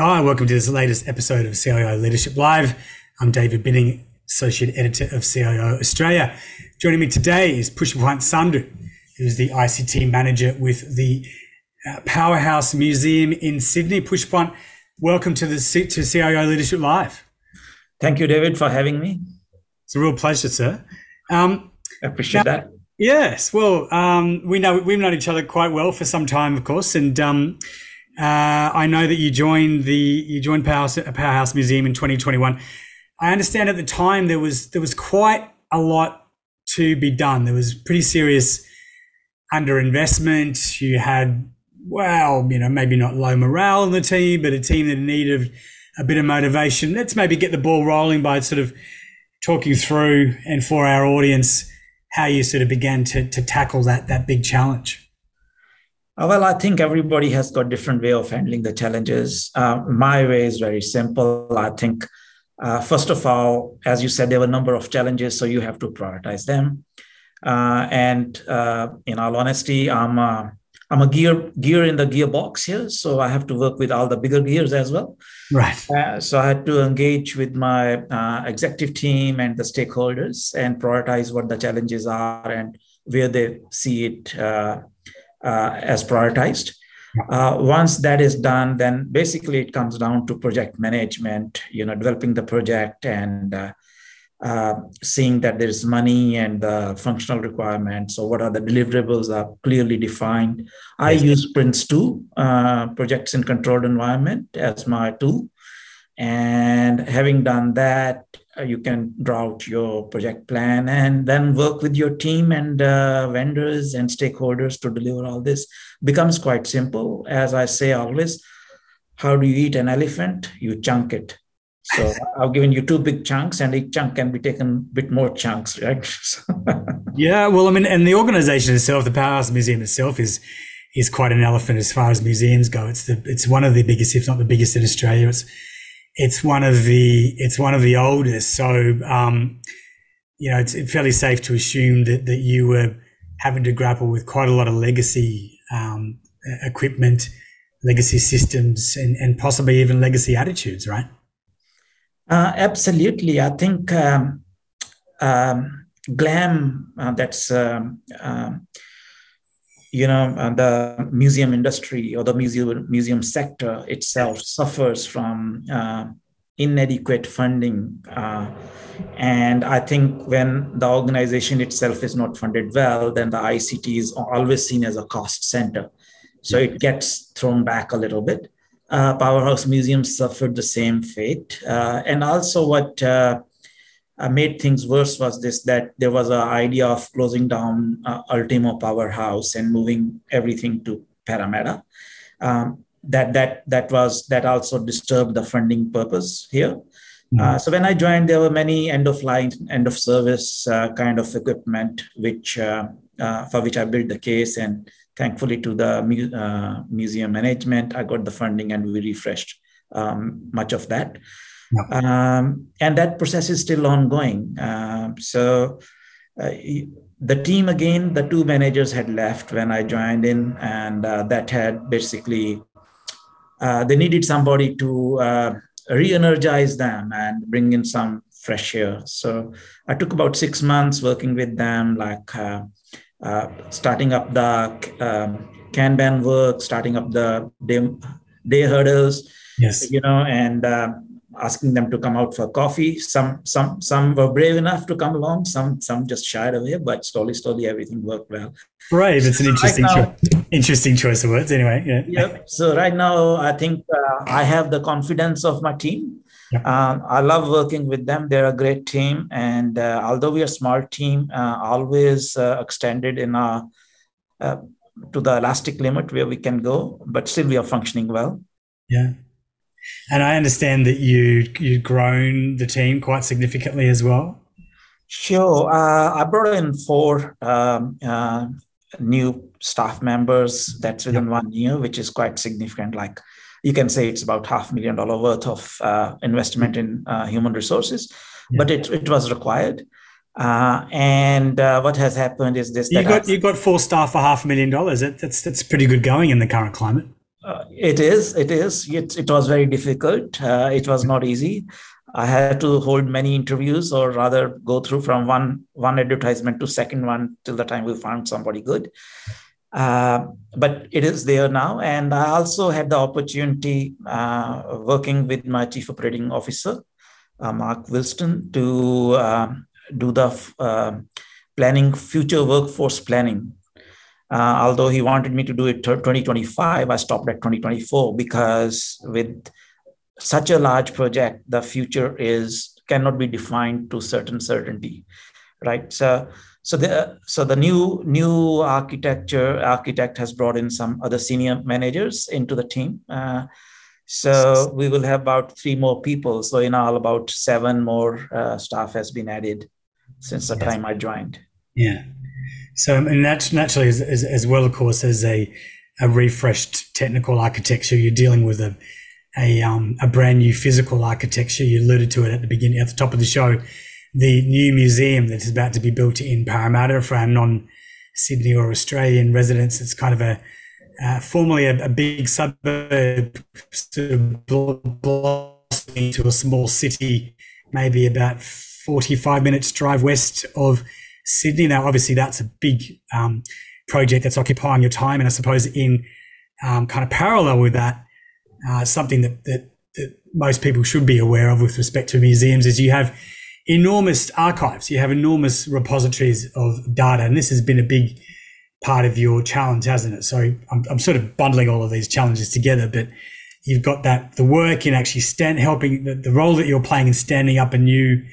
Hi, welcome to this latest episode of CIO Leadership Live. I'm David Binning, Associate Editor of CIO Australia. Joining me today is Pushapwant Sandhu, who's the ICT Manager with the uh, Powerhouse Museum in Sydney. Pushapwant, welcome to the to CIO Leadership Live. Thank you, David, for having me. It's a real pleasure, sir. Um, I appreciate now, that. Yes, well, um, we know we've known each other quite well for some time, of course, and um, uh, I know that you joined the you joined Powerhouse, Powerhouse Museum in 2021. I understand at the time there was there was quite a lot to be done. There was pretty serious underinvestment. You had well, you know, maybe not low morale in the team, but a team that needed a bit of motivation. Let's maybe get the ball rolling by sort of talking through and for our audience how you sort of began to to tackle that that big challenge. Uh, well, I think everybody has got different way of handling the challenges. Uh, my way is very simple. I think, uh, first of all, as you said, there were a number of challenges, so you have to prioritize them. Uh, and uh, in all honesty, I'm a, I'm a gear gear in the gearbox here, so I have to work with all the bigger gears as well. Right. Uh, so I had to engage with my executive team and the stakeholders and prioritize what the challenges are and where they see it uh, as prioritized. Uh, once that is done, then basically it comes down to project management, you know, developing the project and uh, uh, seeing that there's money and the functional requirements. So what are the deliverables are clearly defined. I use Prince2, uh, projects in controlled environment as my tool. And having done that, uh, you can draw out your project plan and then work with your team and uh, vendors and stakeholders to deliver all this. Becomes quite simple. As i say always how do you eat an elephant? You chunk it. So i've given you two big chunks and each chunk can be taken a bit more chunks right? Yeah well i mean and the organization itself the powerhouse museum itself is is quite an elephant as far as museums go. It's the it's one of the biggest if not the biggest in australia. It's it's one of the it's one of the oldest. So um, you know, it's fairly safe to assume that that you were having to grapple with quite a lot of legacy um, equipment, legacy systems, and and possibly even legacy attitudes, right? Uh, absolutely, I think um, um glam. Uh, that's um, you know uh, the museum industry or the museum museum sector itself suffers from uh, inadequate funding uh, and i think when the organization itself is not funded well then the ict is always seen as a cost center. So it gets thrown back a little bit. Uh, powerhouse museums suffered the same fate. Uh, and also what uh, made things worse was this that there was an idea of closing down uh, Ultimo Powerhouse and moving everything to Parramatta. Um, that that that was that also disturbed the funding purpose here. Mm-hmm. Uh, so when I joined, there were many end of line, end of service uh, kind of equipment, which uh, uh, for which I built the case, and thankfully to the mu- museum management, I got the funding and we refreshed um, much of that. Um, and that process is still ongoing. Um, so uh, the team again, the two managers had left when I joined in, and uh, that had basically uh, they needed somebody to uh, re-energize them and bring in some fresh air. So I took about six months working with them, like uh, uh, starting up the um, Kanban work, starting up the day, day hurdles, yes, you know, and asking them to come out for coffee. Some some some were brave enough to come along. Some some just shied away. But slowly, slowly, everything worked well. Brave. It's an interesting right now, cho- interesting choice of words. Anyway, yeah. Yep. So right now, I think uh, I have the confidence of my team. Yeah. Um, I love working with them. They're a great team, and uh, although we are a small team, uh, always uh, extended in our uh, to the elastic limit where we can go, but still we are functioning well. Yeah. And I understand that you you've grown the team quite significantly as well. Sure, uh, I brought in four um, uh, new staff members. That's within one year, which is quite significant. Like you can say, it's about half million dollar worth of uh, investment in uh, human resources, but it it was required. Uh, and uh, what has happened is this: you got I've, you got four staff for half a million dollars. That, that's that's pretty good going in the current climate Uh, it is. It is. It, it was very difficult. Uh, it was not easy. I had to hold many interviews, or rather, go through from one one advertisement to second one till the time we found somebody good. Uh, but it is there now, and I also had the opportunity uh, working with my chief operating officer, uh, Mark Wilston, to um, do the uh, planning, future workforce planning. Uh, although he wanted me to do it 2025, I stopped at 2024 because with such a large project, the future is cannot be defined to certain certainty, right? So, so the so the new new architecture architect has brought in some other senior managers into the team. Uh, so we will have about three more people. So in all, about seven more uh, staff has been added since the yes. time I joined. Yeah. So and that's naturally as, as, as well, of course, as a a refreshed technical architecture, you're dealing with a a, um, a brand new physical architecture. You alluded to it at the beginning, at the top of the show. The new museum that's about to be built in Parramatta for our non Sydney or Australian residents. It's kind of a uh, formerly a, a, big suburb sort of into a small city, maybe about 45 minutes drive west of Sydney. Now, obviously, that's a big um, project that's occupying your time. And I suppose in um, kind of parallel with that, uh, something that, that, that most people should be aware of with respect to museums is you have enormous archives, you have enormous repositories of data, and this has been a big part of your challenge, hasn't it? So I'm, I'm sort of bundling all of these challenges together, but you've got that the work in actually stand helping the, the role that you're playing in standing up a new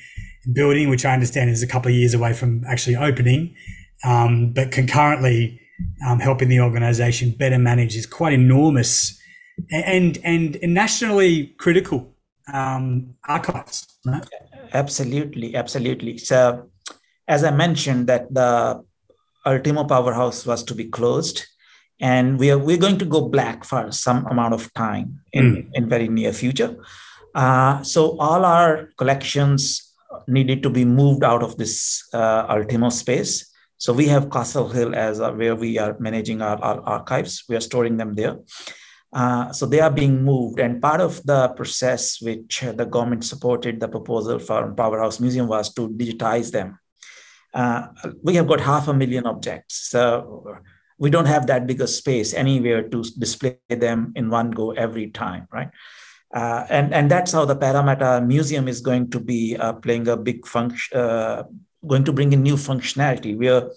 building, which I understand is a couple of years away from actually opening, um, but concurrently um, helping the organisation better manage is quite enormous and and nationally critical um, archives. Right? Absolutely, absolutely. So, as I mentioned, that the Ultimo Powerhouse was to be closed, and we are we're going to go black for some amount of time in mm. in very near future. Uh, so all our collections needed to be moved out of this uh, Ultimo space. So we have Castle Hill as where we are managing our, our, archives. We are storing them there. Uh, so they are being moved, and part of the process which the government supported the proposal for Powerhouse Museum was to digitize them. Uh, we have got half a million objects, so we don't have that big a space anywhere to display them in one go every time, right? Uh, and and that's how the Parramatta Museum is going to be uh, playing a big function, uh, going to bring in new functionality where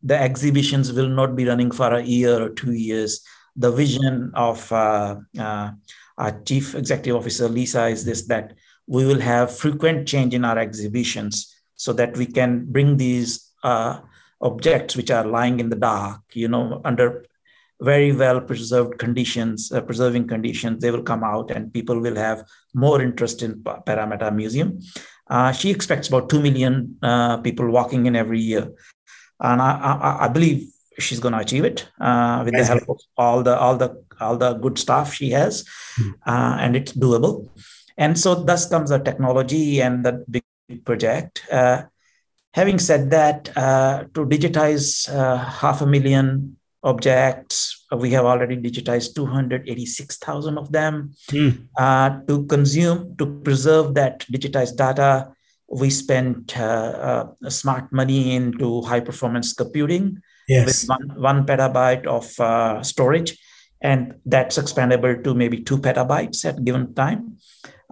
the exhibitions will not be running for a year or two years. The vision of uh, uh, our chief executive officer Lisa is this that we will have frequent change in our exhibitions so that we can bring these objects which are lying in the dark, you know, under very well preserved conditions, uh, preserving conditions, they will come out and people will have more interest in Parramatta Museum. Uh, she expects about 2 million uh, people walking in every year. And I, I, I believe she's going to achieve it uh, with the help of all the all the all the good stuff she has mm-hmm. uh, and it's doable and so thus comes the technology and the big project uh, having said that uh, to digitize uh, half a million objects we have already digitized 286000 of them mm. to consume to preserve that digitized data we spent smart money into high performance computing yes. with one, one petabyte of uh, storage. And that's expandable to maybe two petabytes at given time.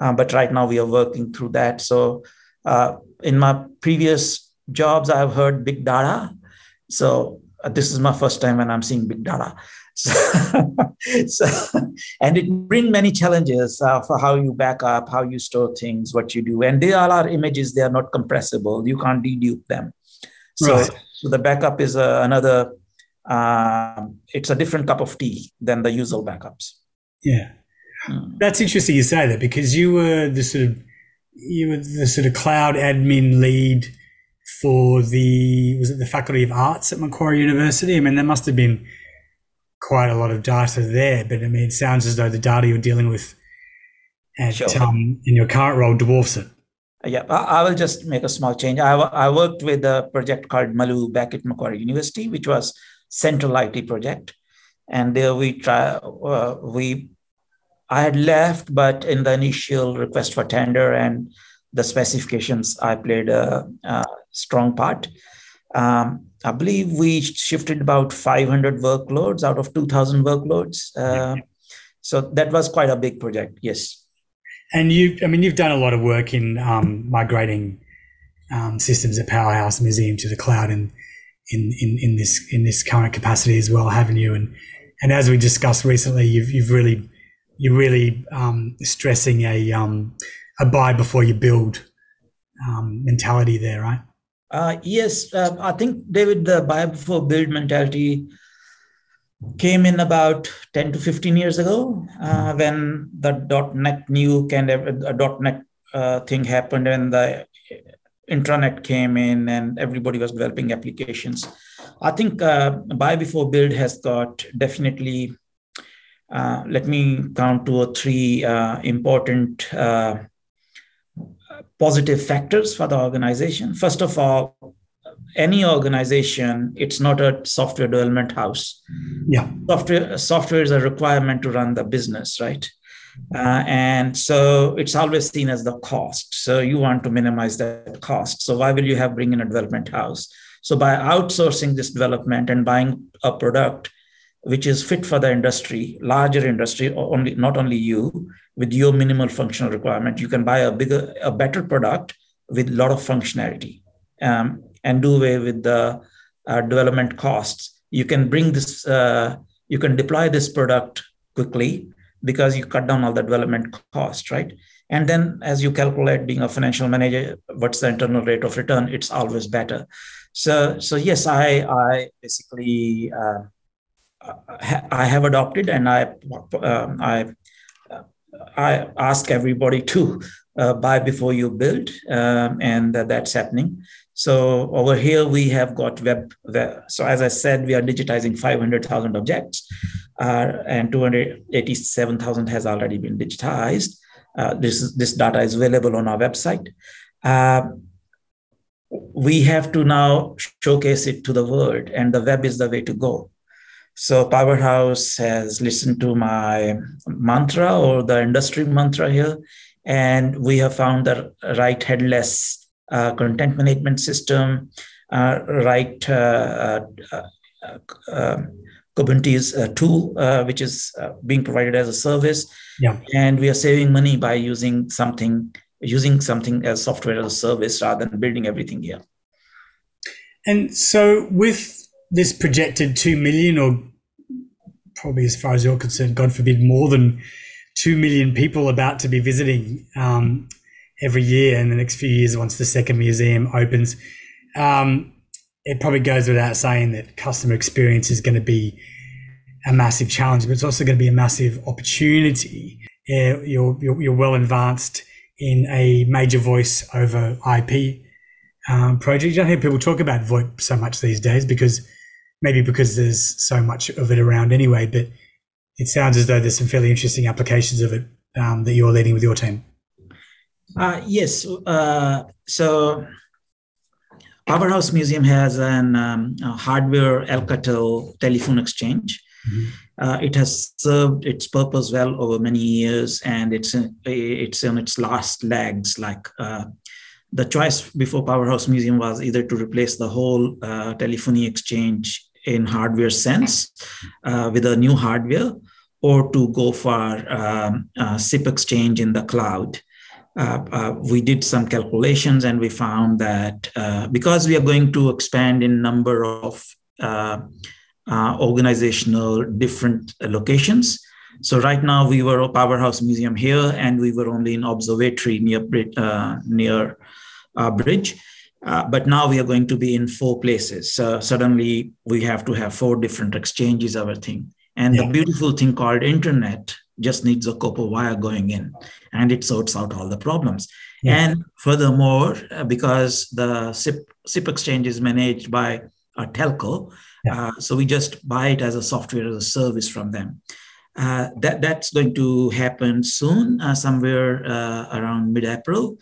Uh, but right now we are working through that. So uh, in my previous jobs, I've heard big data. So uh, this is my first time when I'm seeing big data. So, so, and it bring many challenges uh, for how you back up, how you store things, what you do. And they all are images; they are not compressible. You can't dedupe them. So right. So the backup is uh, another, uh, it's a different cup of tea than the usual backups. Yeah. Hmm. That's interesting you say that because you were the sort of, you were the sort of cloud admin lead for the, was it the Faculty of Arts at Macquarie University? I mean, there must have been quite a lot of data there, but I mean, it sounds as though the data you're dealing with at, sure. um, in your current role dwarfs it. Yeah, I will just make a small change. I, I worked with a project called Malu back at Macquarie University, which was central IT project. and there we try uh, we I had left, but in the initial request for tender and the specifications, I played a, a strong part. Um, I believe we shifted about 500 workloads out of 2,000 workloads. Uh, so that was quite a big project. Yes. And you, I mean, you've done a lot of work in um, migrating um, systems at Powerhouse Museum to the cloud, and in, in in this in this current capacity as well, haven't you? And and as we discussed recently, you've you've really you're really um, stressing a um, a buy before you build um, mentality there, right? Uh, yes, uh, I think David, the buy before build mentality came in about 10 to 15 years ago uh, when the DotNetNuke and a .NET uh, thing happened and the intranet came in and everybody was developing applications. I think uh, buy before build has got definitely uh, let me count two or three uh, important uh, positive factors for the organization. First of all, any organization, it's not a software development house. Yeah, software software is a requirement to run the business, right? Uh, and so it's always seen as the cost. So you want to minimize that cost. So why will you have bring in a development house? So by outsourcing this development and buying a product which is fit for the industry, larger industry, only not only you, with your minimal functional requirement, you can buy a bigger, a better product with a lot of functionality um, and do away with the uh, development costs. You can bring this, uh, you can deploy this product quickly because you cut down all the development cost, right? And then as you calculate being a financial manager, what's the internal rate of return? It's always better. So, so yes, I, I basically uh, I have adopted, and I um, I I ask everybody to uh, buy before you build, um, and that's happening. So over here we have got web. web. So as I said, we are digitizing 500,000 objects, uh, and 287,000 has already been digitized. Uh, this is, this data is available on our website. Uh, we have to now showcase it to the world, and the web is the way to go. So Powerhouse has listened to my mantra or the industry mantra here, and we have found the right headless uh, content management system, uh, right uh, uh, uh Kubernetes uh, tool, which is being provided as a service. Yeah. And we are saving money by using something using something as software as a service rather than building everything here. And so with this projected 2 million or probably as far as you're concerned, God forbid, more than 2 million people about to be visiting um, every year in the next few years once the second museum opens. Um, it probably goes without saying that customer experience is going to be a massive challenge, but it's also going to be a massive opportunity. You're, you're, you're well advanced in a major voice over IP um, project. You don't hear people talk about VoIP so much these days because maybe because there's so much of it around anyway, but it sounds as though there's some fairly interesting applications of it um, that you're leading with your team. Uh, yes. Uh, so Powerhouse Museum has an um, hardware Alcatel telephone exchange. Mm-hmm. Uh, it has served its purpose well over many years, and it's in, it's in its last legs. Like uh, the choice before Powerhouse Museum was either to replace the whole uh, telephony exchange in hardware sense uh, with a new hardware or to go for um, uh, SIP exchange in the cloud. Uh, uh, we did some calculations and we found that uh, because we are going to expand in number of uh, organizational different locations, so right now we were a powerhouse museum here, and we were only in observatory near near bridge. Uh, but now we are going to be in four places. So suddenly we have to have four different exchanges, our thing. And yeah. the beautiful thing called internet just needs a copper wire going in and it sorts out all the problems. Yeah. And furthermore, uh, because the SIP, SIP exchange is managed by a telco, yeah. uh, so we just buy it as a software as a service from them. Uh, that that's going to happen soon, uh, somewhere uh, around mid-April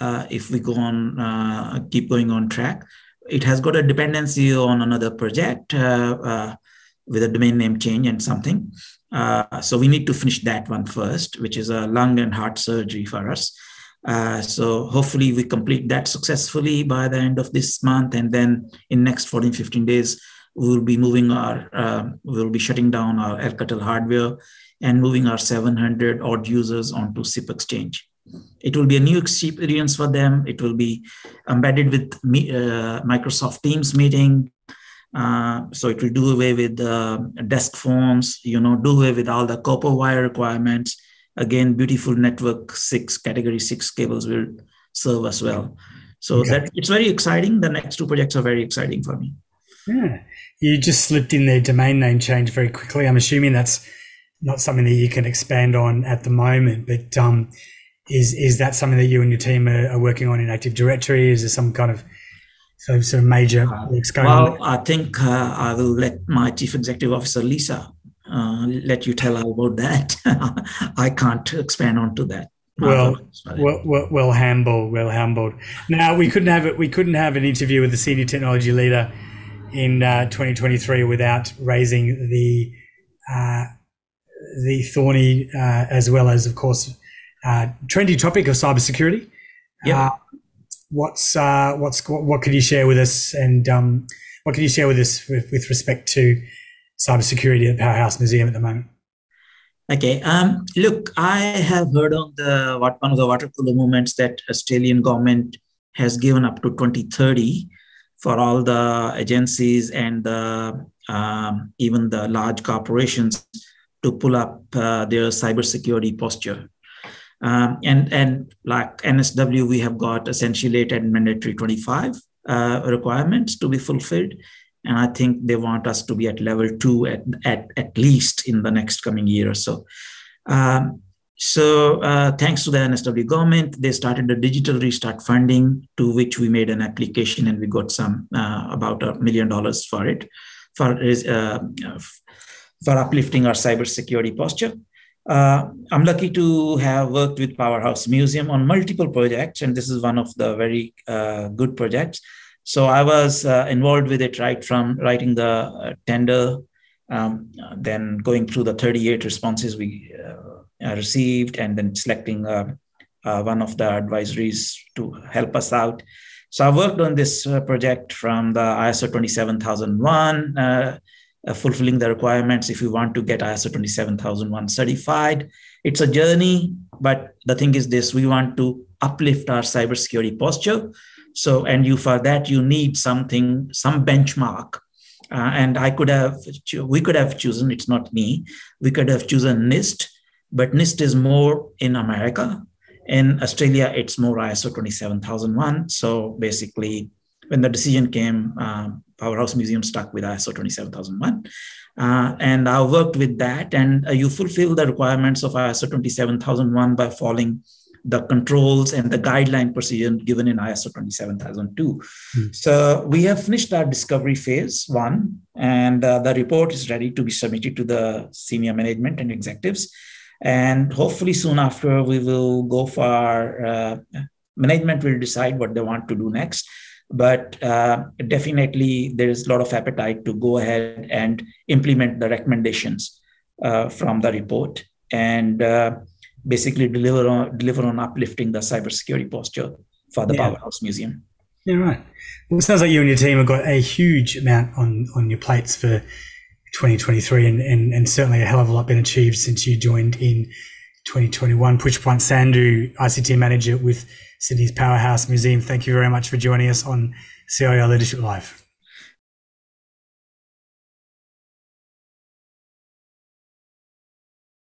uh, if we go on uh, keep going on track it has got a dependency on another project uh, uh with a domain name change and something. Uh, so we need to finish that one first, which is a lung and heart surgery for us. So hopefully we complete that successfully by the end of this month, and then in next 14, 15 days, we will be moving our, we will be shutting down our Alcatel hardware and moving our 700 odd users onto SIP Exchange. It will be a new experience for them. It will be embedded with me, uh, Microsoft Teams meeting. Uh, so it will do away with the desk phones, you know, do away with all the copper wire requirements. Again, beautiful network six category six cables will serve as well. So okay. that it's very exciting. The next two projects are very exciting for me. Yeah, you just slipped in their domain name change very quickly. I'm assuming that's not something that you can expand on at the moment, but um, is is that something that you and your team are, are working on in Active Directory? Is there some kind of so sort of major uh, going well, on? I think uh, I will let my chief executive officer Lisa uh, let you tell her about that. I can't expand onto that. Well, well, well, well, humbled, well humbled. Now we couldn't have it. We couldn't have an interview with the senior technology leader in uh, 2023 without raising the uh, the thorny uh, as well as, of course, uh, trendy topic of cybersecurity. Yeah. Uh, what's uh, what's what could you share with us, and um, what can you share with us with, with respect to cybersecurity at the Powerhouse Museum at the moment? Okay. Um, look, I have heard on the what one of the water cooler movements that Australian government has given up to 2030 for all the agencies and the um, even the large corporations to pull up uh, their cybersecurity posture. Um, and and like NSW, we have got essentially and mandatory 25 uh, requirements to be fulfilled. And I think they want us to be at level two at, at, at least in the next coming year or so. Um, so uh, thanks to the NSW government, they started a digital restart funding to which we made an application and we got some uh, about a million dollars for it for uh, for uplifting our cybersecurity posture. Uh, I'm lucky to have worked with Powerhouse Museum on multiple projects, and this is one of the very uh, good projects. So I was uh, involved with it right from writing the uh, tender, um, then going through the 38 responses we uh, received, and then selecting uh, one of the advisories to help us out. So I worked on this project from the ISO 27001 uh, fulfilling the requirements if you want to get ISO 27001 certified. It's a journey, but the thing is this we want to uplift our cybersecurity posture. So, and you for that, you need something, some benchmark. Uh, and I could have, we could have chosen, it's not me, we could have chosen NIST, but NIST is more in America. In Australia, it's more ISO 27001. So basically, when the decision came, um, Powerhouse Museum stuck with ISO 27001. Uh, and I worked with that, and uh, you fulfill the requirements of ISO 27001 by following the controls and the guideline procedure given in ISO 27002. Mm. So we have finished our discovery phase one, and uh, the report is ready to be submitted to the senior management and executives. And hopefully, soon after, we will go for uh, management will decide what they want to do next but uh, definitely there is a lot of appetite to go ahead and implement the recommendations uh, from the report and uh, basically deliver on deliver on uplifting the cybersecurity posture for the yeah. Powerhouse Museum. Yeah, right. Well, it sounds like you and your team have got a huge amount on on your plates for 2023, and, and, and certainly a hell of a lot been achieved since you joined in 2021. Pushapwant Sandhu, ICT manager with Sydney's Powerhouse Museum. Thank you very much for joining us on CIO Leadership Live.